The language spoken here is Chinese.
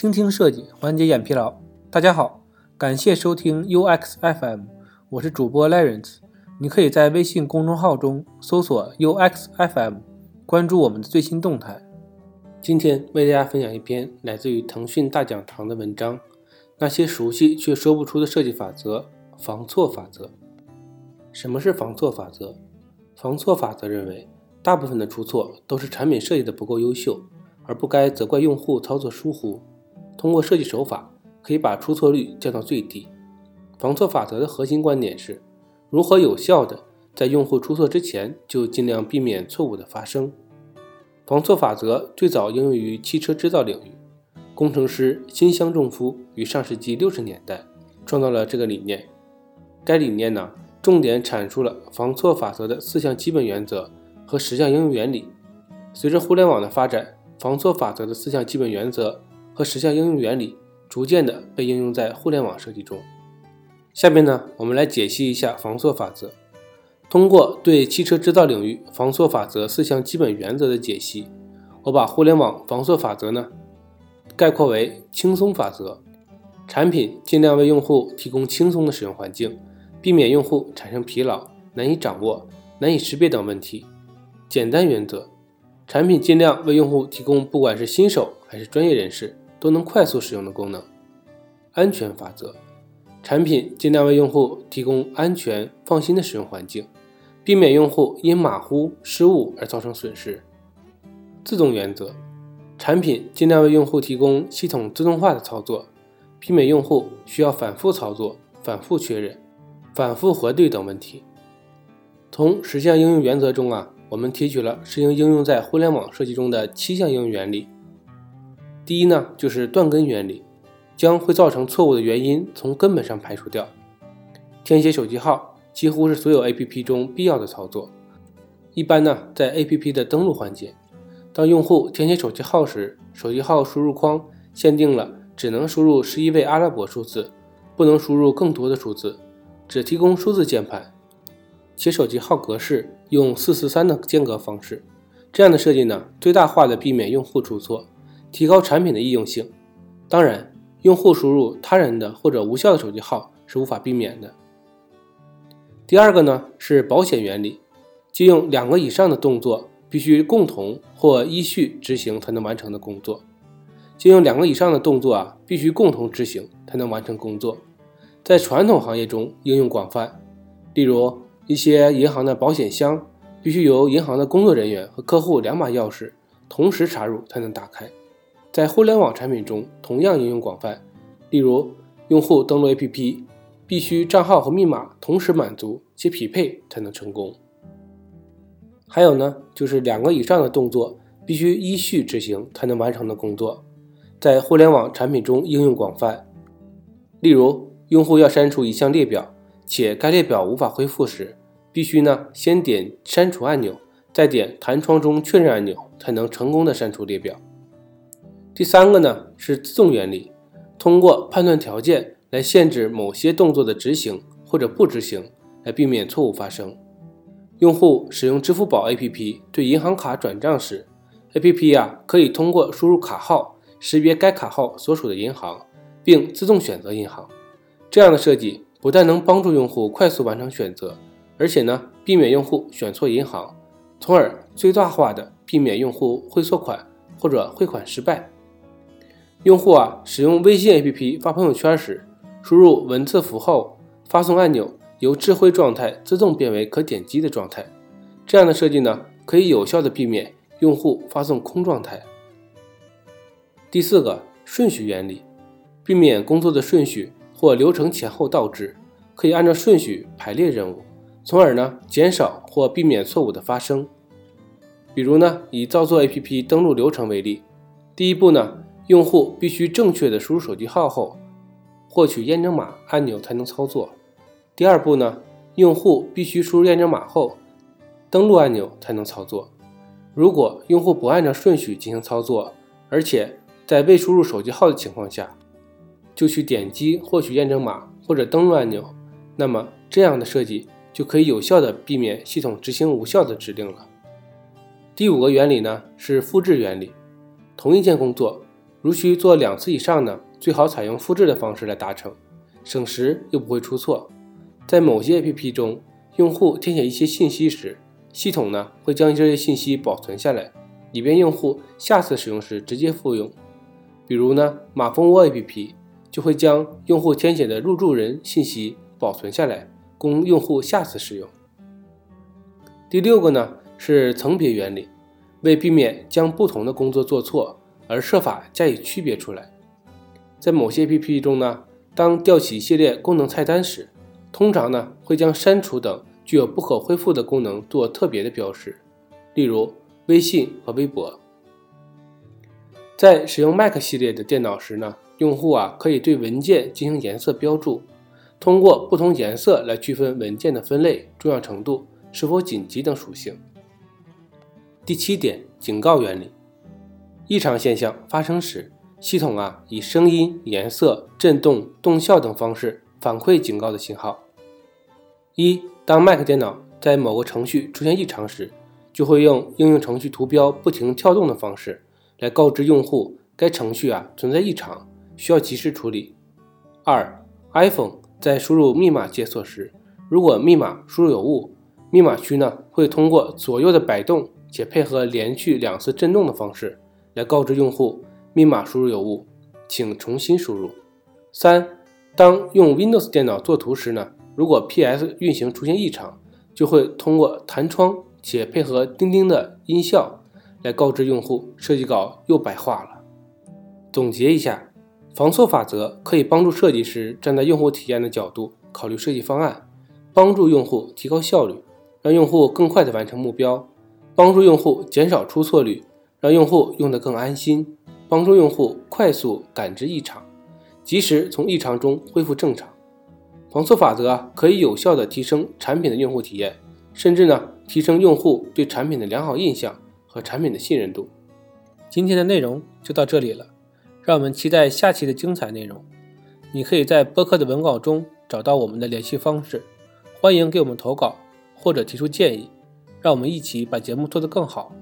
倾听设计，缓解眼疲劳。大家好，感谢收听 UX FM，我是主播 Lawrence。你可以在微信公众号中搜索 UX FM，关注我们的最新动态。今天为大家分享一篇来自于腾讯大讲堂的文章：那些熟悉却说不出的设计法则——防错法则。什么是防错法则？防错法则认为，大部分的出错都是产品设计的不够优秀，而不该责怪用户操作疏忽。通过设计手法，可以把出错率降到最低。防错法则的核心观点是。如何有效的在用户出错之前就尽量避免错误的发生？防错法则最早应用于汽车制造领域，工程师新乡重夫于上世纪六十年代创造了这个理念。该理念呢，重点阐述了防错法则的四项基本原则和十项应用原理。随着互联网的发展，防错法则的四项基本原则和十项应用原理逐渐的被应用在互联网设计中。下面呢，我们来解析一下防错法则。通过对汽车制造领域防错法则四项基本原则的解析，我把互联网防错法则呢概括为轻松法则：产品尽量为用户提供轻松的使用环境，避免用户产生疲劳、难以掌握、难以识别等问题。简单原则：产品尽量为用户提供不管是新手还是专业人士都能快速使用的功能。安全法则。产品尽量为用户提供安全、放心的使用环境，避免用户因马虎、失误而造成损失。自动原则：产品尽量为用户提供系统自动化的操作，避免用户需要反复操作、反复确认、反复核对等问题。从十项应用原则中啊，我们提取了适应应用在互联网设计中的七项应用原理。第一呢，就是断根原理。将会造成错误的原因从根本上排除掉。填写手机号几乎是所有 APP 中必要的操作。一般呢，在 APP 的登录环节，当用户填写手机号时，手机号输入框限定了只能输入十一位阿拉伯数字，不能输入更多的数字，只提供数字键盘，且手机号格式用四四三的间隔方式。这样的设计呢，最大化的避免用户出错，提高产品的易用性。当然。用户输入他人的或者无效的手机号是无法避免的。第二个呢是保险原理，借用两个以上的动作必须共同或依序执行才能完成的工作。借用两个以上的动作啊，必须共同执行才能完成工作，在传统行业中应用广泛。例如，一些银行的保险箱必须由银行的工作人员和客户两把钥匙同时插入才能打开。在互联网产品中同样应用广泛，例如用户登录 APP 必须账号和密码同时满足且匹配才能成功。还有呢，就是两个以上的动作必须依序执行才能完成的工作，在互联网产品中应用广泛。例如，用户要删除一项列表，且该列表无法恢复时，必须呢先点删除按钮，再点弹窗中确认按钮，才能成功的删除列表。第三个呢是自动原理，通过判断条件来限制某些动作的执行或者不执行，来避免错误发生。用户使用支付宝 APP 对银行卡转账时，APP 呀可以通过输入卡号识别该卡号所属的银行，并自动选择银行。这样的设计不但能帮助用户快速完成选择，而且呢避免用户选错银行，从而最大化的避免用户汇错款或者汇款失败。用户啊，使用微信 APP 发朋友圈时，输入文字符号，发送按钮由智慧状态自动变为可点击的状态。这样的设计呢，可以有效的避免用户发送空状态。第四个顺序原理，避免工作的顺序或流程前后倒置，可以按照顺序排列任务，从而呢减少或避免错误的发生。比如呢，以造作 APP 登录流程为例，第一步呢。用户必须正确的输入手机号后，获取验证码按钮才能操作。第二步呢，用户必须输入验证码后，登录按钮才能操作。如果用户不按照顺序进行操作，而且在未输入手机号的情况下，就去点击获取验证码或者登录按钮，那么这样的设计就可以有效的避免系统执行无效的指令了。第五个原理呢是复制原理，同一件工作。如需做两次以上呢，最好采用复制的方式来达成，省时又不会出错。在某些 APP 中，用户填写一些信息时，系统呢会将这些信息保存下来，以便用户下次使用时直接复用。比如呢，马蜂窝 APP 就会将用户填写的入住人信息保存下来，供用户下次使用。第六个呢是层别原理，为避免将不同的工作做错而设法加以区别出来。在某些 APP 中呢，当调起系列功能菜单时，通常呢会将删除等具有不可恢复的功能做特别的标识，例如微信和微博。在使用 Mac 系列的电脑时呢，用户啊可以对文件进行颜色标注，通过不同颜色来区分文件的分类、重要程度、是否紧急等属性。第七点，警告原理：异常现象发生时，系统啊以声音、颜色、震动、动效等方式。反馈警告的信号：一，当 Mac 电脑在某个程序出现异常时，就会用应用程序图标不停跳动的方式来告知用户该程序啊存在异常，需要及时处理。二，iPhone 在输入密码解锁时，如果密码输入有误，密码区呢会通过左右的摆动且配合连续两次震动的方式来告知用户密码输入有误，请重新输入。三。当用 Windows 电脑作图时呢，如果 PS 运行出现异常，就会通过弹窗且配合钉钉的音效来告知用户设计稿又白画了。总结一下，防错法则可以帮助设计师站在用户体验的角度考虑设计方案，帮助用户提高效率，让用户更快地完成目标，帮助用户减少出错率，让用户用得更安心，帮助用户快速感知异常。及时从异常中恢复正常，防错法则可以有效的提升产品的用户体验，甚至呢提升用户对产品的良好印象和产品的信任度。今天的内容就到这里了，让我们期待下期的精彩内容。你可以在播客的文稿中找到我们的联系方式，欢迎给我们投稿或者提出建议，让我们一起把节目做得更好。